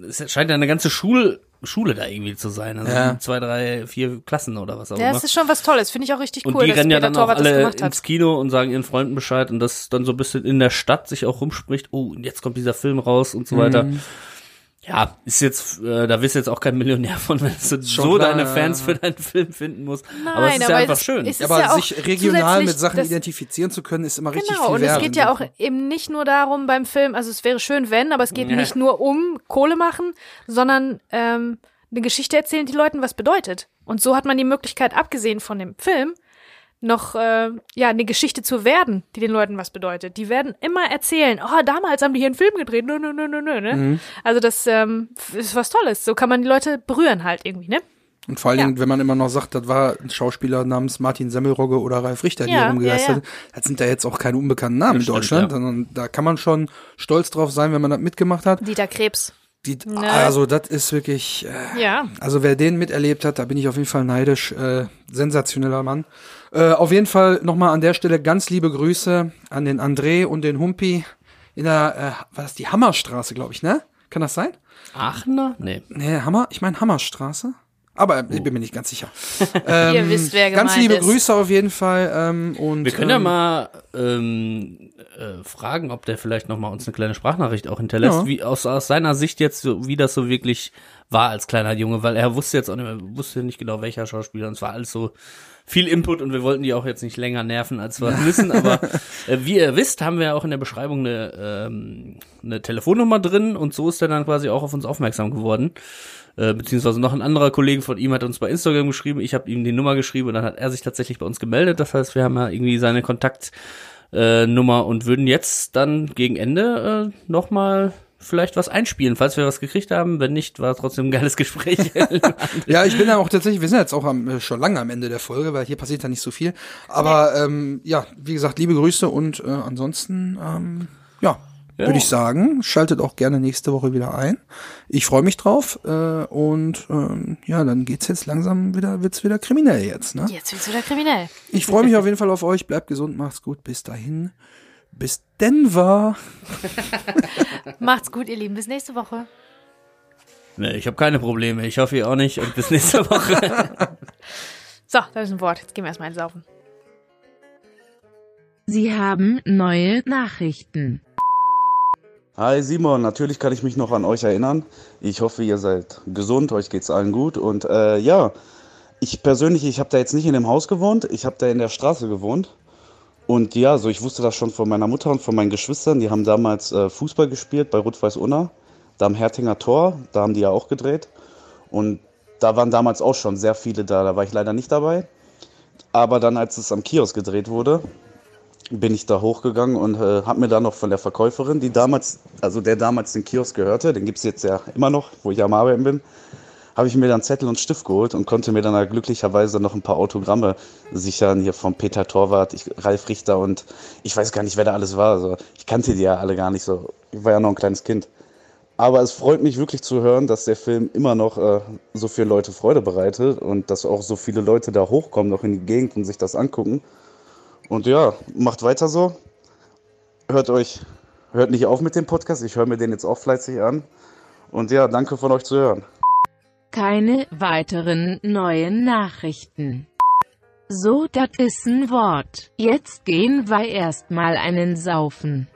es scheint ja eine ganze Schul, Schule da irgendwie zu sein. Also Ja. zwei, drei, vier Klassen oder was auch ja, immer. das ist schon was Tolles. Finde ich auch richtig Und cool, die dass rennen ja dann auch alle ins Kino und sagen ihren Freunden Bescheid und das dann so ein bisschen in der Stadt sich auch rumspricht, oh, und jetzt kommt dieser Film raus und so weiter. Ja, ist jetzt, äh, da wirst du jetzt auch kein Millionär von, wenn du so klar, deine Fans für deinen Film finden musst. Nein, aber es ist ja einfach es, schön. Es aber ja sich regional mit Sachen identifizieren zu können, ist immer richtig Genau, viel und wert. es geht ja auch eben nicht nur darum beim Film, also es wäre schön, wenn, aber es geht Ja. nicht nur um Kohle machen, sondern ähm, eine Geschichte erzählen, die Leuten was bedeutet. Und so hat man die Möglichkeit, abgesehen von dem Film, noch äh, ja eine Geschichte zu werden, die den Leuten was bedeutet. Die werden immer erzählen, oh, damals haben die hier einen Film gedreht, nö, nö, nö, nö, nö. Ne? Mhm. Also das ähm, ist was Tolles. So kann man die Leute berühren halt irgendwie, ne? Und vor allen Ja. Dingen, wenn man immer noch sagt, das war ein Schauspieler namens Martin Semmelrogge oder Ralf Richter, die Ja, hier rumgegeistert ja, sind, das sind ja jetzt auch keine unbekannten Namen in stimmt, Deutschland, ja. sondern da kann man schon stolz drauf sein, wenn man das mitgemacht hat. Dieter Krebs. Die, Ne. Also das ist wirklich, äh, Ja. also wer den miterlebt hat, da bin ich auf jeden Fall neidisch. Äh, sensationeller Mann. Äh, auf jeden Fall nochmal an der Stelle ganz liebe Grüße an den André und den Humpi in der, äh, was ist die Hammerstraße, glaube ich, ne? Kann das sein? Aachener? Nee. Nee, Hammer, ich meine Hammerstraße. Aber ich bin mir nicht ganz sicher. Ähm, Ihr wisst, wer Ganz liebe ist. Grüße auf jeden Fall. Ähm, und, Wir können ja ähm, mal ähm, äh, fragen, ob der vielleicht noch mal uns eine kleine Sprachnachricht auch hinterlässt, Ja. wie aus, aus seiner Sicht jetzt, so, wie das so wirklich war als kleiner Junge, weil er wusste jetzt auch nicht mehr, wusste nicht genau welcher Schauspieler und es war alles so viel Input und wir wollten die auch jetzt nicht länger nerven, als wir wissen, aber äh, wie ihr wisst, haben wir auch in der Beschreibung eine, ähm, eine Telefonnummer drin und so ist er dann quasi auch auf uns aufmerksam geworden. Äh, beziehungsweise noch ein anderer Kollege von ihm hat uns bei Instagram geschrieben, ich habe ihm die Nummer geschrieben und dann hat er sich tatsächlich bei uns gemeldet. Das heißt, wir haben ja irgendwie seine Kontaktnummer äh, Nummer und würden jetzt dann gegen Ende äh, nochmal vielleicht was einspielen, falls wir was gekriegt haben. Wenn nicht, war trotzdem ein geiles Gespräch. Ja, ich bin ja auch tatsächlich, wir sind jetzt auch am, äh, schon lange am Ende der Folge, weil hier passiert ja nicht so viel. Aber ähm, ja, wie gesagt, liebe Grüße und äh, ansonsten, ähm, ja, Ja. würde ich sagen, schaltet auch gerne nächste Woche wieder ein. Ich freue mich drauf äh, und ähm, ja, dann geht's jetzt langsam wieder, wird's wieder kriminell jetzt. Ne? Jetzt wird's wieder kriminell. Ich freue mich auf jeden Fall auf euch. Bleibt gesund, macht's gut. Bis dahin. Bis Denver. Macht's gut, ihr Lieben. Bis nächste Woche. nee, ich habe keine Probleme. Ich hoffe, ihr auch nicht. Und bis nächste Woche. So, das ist ein Wort. Jetzt gehen wir erstmal einsaufen. Sie haben neue Nachrichten. Hi Simon, natürlich kann ich mich noch an euch erinnern. Ich hoffe, ihr seid gesund, euch geht's allen gut. Und äh, ja, ich persönlich, ich habe da jetzt nicht in dem Haus gewohnt, ich habe da in der Straße gewohnt. Und ja, so ich wusste das schon von meiner Mutter und von meinen Geschwistern. Die haben damals äh, Fußball gespielt bei Rot-Weiß Unna, da am Hertinger Tor, da haben die ja auch gedreht. Und da waren damals auch schon sehr viele da, da war ich leider nicht dabei. Aber dann, als es am Kiosk gedreht wurde, bin ich da hochgegangen und äh, habe mir dann noch von der Verkäuferin, die damals, also der damals den Kiosk gehörte, den gibt's jetzt ja immer noch, wo ich am Arbeiten bin, habe ich mir dann Zettel und Stift geholt und konnte mir dann da glücklicherweise noch ein paar Autogramme sichern, hier von Peter Torwart, ich, Ralf Richter und ich weiß gar nicht, wer da alles war. Also ich kannte die ja alle gar nicht so. Ich war ja noch ein kleines Kind. Aber es freut mich wirklich zu hören, dass der Film immer noch äh, so viele Leute Freude bereitet und dass auch so viele Leute da hochkommen, noch in die Gegend und sich das angucken. Und ja, macht weiter so. Hört euch, hört nicht auf mit dem Podcast. Ich höre mir den jetzt auch fleißig an. Und ja, danke von euch zu hören. Keine weiteren neuen Nachrichten. So, das ist ein Wort. Jetzt gehen wir erstmal einen saufen.